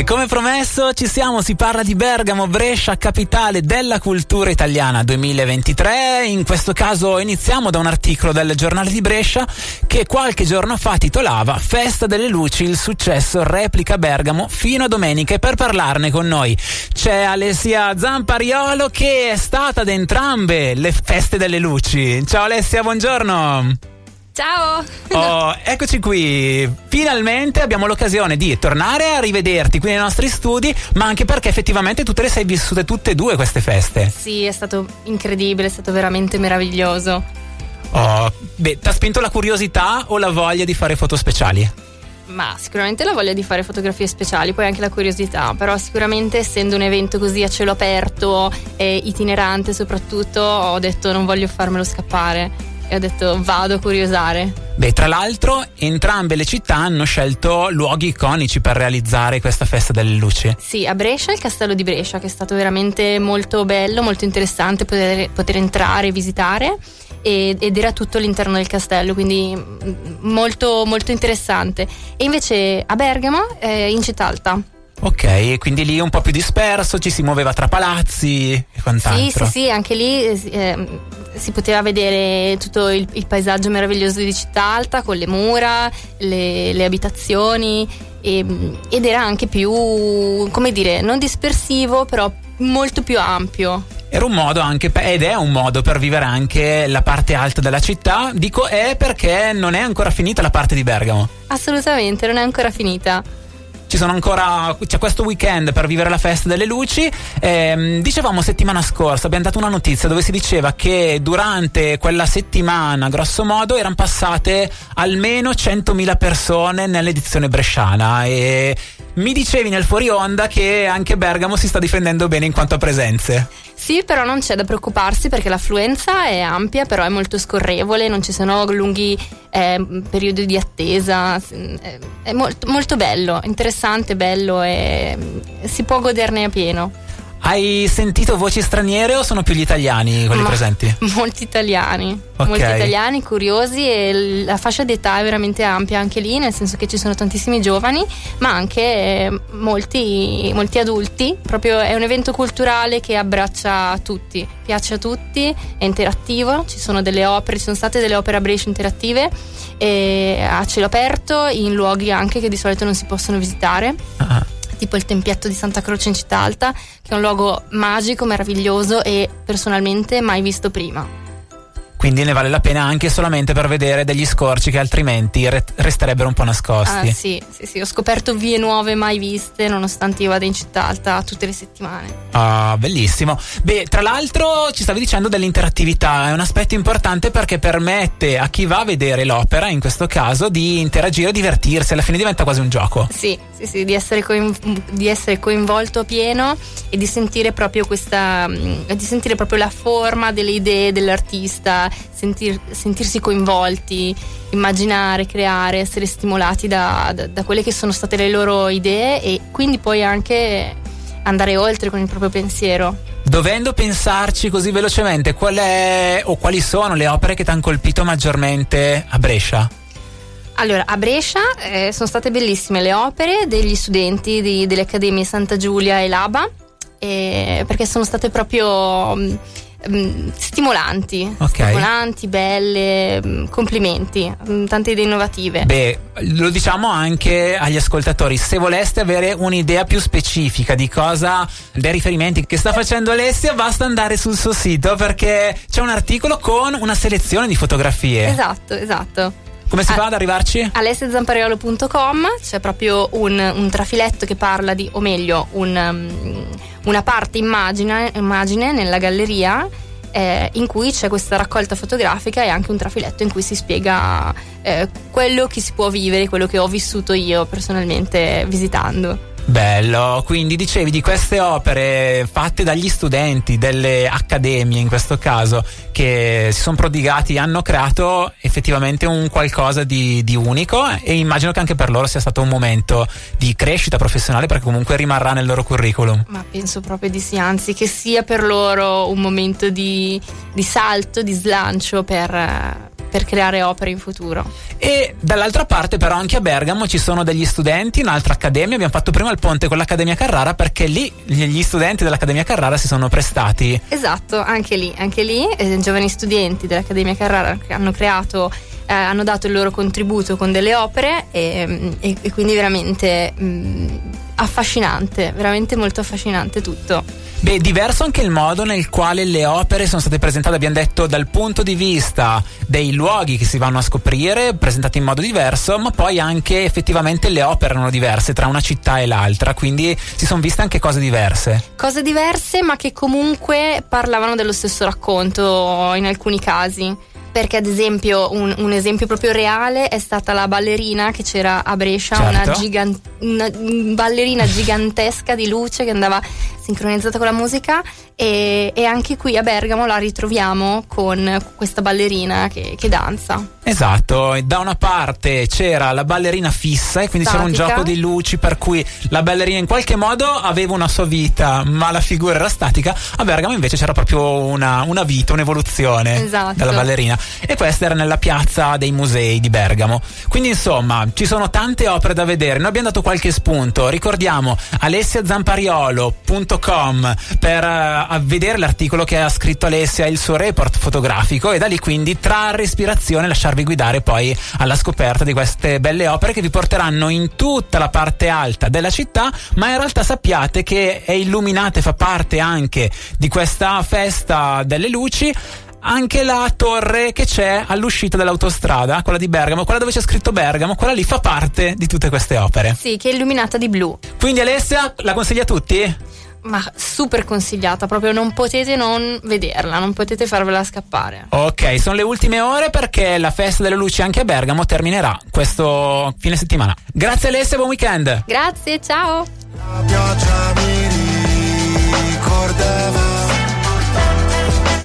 E come promesso ci siamo, si parla di Bergamo, Brescia, capitale della cultura italiana 2023. In questo caso iniziamo da un articolo del giornale di Brescia che qualche giorno fa titolava Festa delle luci, il successo replica Bergamo fino a domenica e per parlarne con noi c'è Alessia Zampariolo che è stata ad entrambe le feste delle luci. Ciao Alessia, buongiorno. Ciao! Oh, eccoci qui. Finalmente abbiamo l'occasione di tornare a rivederti qui nei nostri studi, ma anche perché effettivamente tu te le sei vissute tutte e due queste feste. Sì, è stato incredibile, è stato veramente meraviglioso. Oh, beh, ti ha spinto la curiosità o la voglia di fare foto speciali? Ma sicuramente la voglia di fare fotografie speciali, poi anche la curiosità, però sicuramente essendo un evento così a cielo aperto e itinerante soprattutto, ho detto non voglio farmelo scappare e ho detto vado a curiosare. Beh, tra l'altro entrambe le città hanno scelto luoghi iconici per realizzare questa festa delle luci. Sì, a Brescia il castello di Brescia che è stato veramente molto bello, molto interessante poter, poter entrare e visitare ed era tutto all'interno del castello, quindi mm, molto, molto interessante. E invece a Bergamo, eh, in città alta. Ok, quindi lì un po' più disperso, ci si muoveva tra palazzi e quant'altro. Sì, sì, sì, anche lì eh, si poteva vedere tutto il, il, paesaggio meraviglioso di Città Alta con le mura, le, le abitazioni e, ed era anche più, come dire, non dispersivo, però molto più ampio. Era un modo anche, ed è un modo per vivere anche la parte alta della città. Dico è perché non è ancora finita la parte di Bergamo. Assolutamente, non è ancora finita ci sono ancora c'è questo weekend per vivere la festa delle luci. Eh, dicevamo settimana scorsa abbiamo dato una notizia dove si diceva che durante quella settimana grosso modo erano passate almeno 100.000 persone nell'edizione bresciana. E mi dicevi nel fuori onda che anche Bergamo si sta difendendo bene in quanto a presenze sì, però non c'è da preoccuparsi perché l'affluenza è ampia, però è molto scorrevole, non ci sono lunghi eh, periodi di attesa, è, è molto, molto bello, interessante, bello e si può goderne a pieno. Hai sentito voci straniere o sono più gli italiani quelli Ma, presenti? Molti italiani, okay. molti italiani curiosi e la fascia d'età è veramente ampia anche lì, nel senso che ci sono tantissimi giovani, ma anche eh, molti, molti adulti. Proprio è un evento culturale che abbraccia tutti, piace a tutti, è interattivo, ci sono delle opere, ci sono state delle opere a Brescia interattive a cielo aperto in luoghi anche che di solito non si possono visitare. Uh-huh tipo il tempietto di Santa Croce in Città Alta, che è un luogo magico, meraviglioso e personalmente mai visto prima quindi ne vale la pena anche solamente per vedere degli scorci che altrimenti re- resterebbero un po' nascosti. Ah, sì, sì, sì, ho scoperto vie nuove mai viste nonostante io vada in città alta tutte le settimane. Ah, bellissimo. Beh, tra l'altro ci stavi dicendo dell'interattività, è un aspetto importante perché permette a chi va a vedere l'opera, in questo caso, di interagire e divertirsi, alla fine diventa quasi un gioco. Sì, sì, sì, di essere, coin- di essere coinvolto pieno e di sentire proprio questa, di sentire proprio la forma delle idee dell'artista sentir, sentirsi coinvolti, immaginare, creare, essere stimolati da, da, da quelle che sono state le loro idee e quindi poi anche andare oltre con il proprio pensiero. Dovendo pensarci così velocemente, qual è o quali sono le opere che ti hanno colpito maggiormente a Brescia? Allora, a Brescia eh, sono state bellissime le opere degli studenti di, delle accademie Santa Giulia e Laba, eh, perché sono state proprio mm, stimolanti, okay. stimolanti, belle, mm, complimenti, mm, tante idee innovative. Beh, lo diciamo anche agli ascoltatori, se voleste avere un'idea più specifica di cosa, dei riferimenti che sta facendo Alessia, basta andare sul suo sito perché c'è un articolo con una selezione di fotografie. Esatto, esatto. Come si fa ad arrivarci? alessiazampariolo.com c'è proprio un, un, trafiletto che parla di, o meglio, un, una parte immagine, immagine nella galleria eh, in cui c'è questa raccolta fotografica e anche un trafiletto in cui si spiega eh, quello che si può vivere, quello che ho vissuto io personalmente visitando. Bello, quindi dicevi di queste opere fatte dagli studenti delle accademie in questo caso che si sono prodigati, hanno creato effettivamente un qualcosa di, di, unico e immagino che anche per loro sia stato un momento di crescita professionale perché comunque rimarrà nel loro curriculum. Ma penso proprio di sì, anzi che sia per loro un momento di, di salto, di slancio per per creare opere in futuro. E dall'altra parte però anche a Bergamo ci sono degli studenti, un'altra accademia, abbiamo fatto prima il ponte con l'Accademia Carrara perché lì gli studenti dell'Accademia Carrara si sono prestati. Esatto, anche lì, anche lì eh, giovani studenti dell'Accademia Carrara hanno creato eh, hanno dato il loro contributo con delle opere e, e, e quindi veramente mh, mm, affascinante, veramente molto affascinante tutto. Beh, diverso anche il modo nel quale le opere sono state presentate, abbiamo detto, dal punto di vista dei luoghi che si vanno a scoprire, presentate in modo diverso, ma poi anche effettivamente le opere erano diverse tra una città e l'altra, quindi si sono viste anche cose diverse. Cose diverse, ma che comunque parlavano dello stesso racconto in alcuni casi perché ad esempio un, un, esempio proprio reale è stata la ballerina che c'era a Brescia, certo. una, gigan- una ballerina gigantesca di luce che andava sincronizzata con la musica e, e, anche qui a Bergamo la ritroviamo con questa ballerina che, che danza. Esatto, da una parte c'era la ballerina fissa e quindi Statica. c'era un gioco di luci per cui la ballerina in qualche modo aveva una sua vita ma la figura era statica, a Bergamo invece c'era proprio una, una vita, un'evoluzione esatto. della ballerina e questa era nella piazza dei musei di Bergamo. Quindi insomma ci sono tante opere da vedere, noi abbiamo dato qualche spunto, ricordiamo alessiazampariolo.com per uh, vedere l'articolo che ha scritto Alessia, il suo report fotografico e da lì quindi trarre ispirazione e lasciarvi guidare poi alla scoperta di queste belle opere che vi porteranno in tutta la parte alta della città, ma in realtà sappiate che è illuminata e fa parte anche di questa festa delle luci anche la torre che c'è all'uscita dell'autostrada, quella di Bergamo, quella dove c'è scritto Bergamo, quella lì fa parte di tutte queste opere. Sì, che è illuminata di blu. Quindi Alessia la consiglia a tutti? ma super consigliata, proprio non potete non vederla, non potete farvela scappare. Ok, sono le ultime ore perché la festa delle luci anche a Bergamo terminerà questo fine settimana. Grazie Alessia, buon weekend. Grazie, ciao.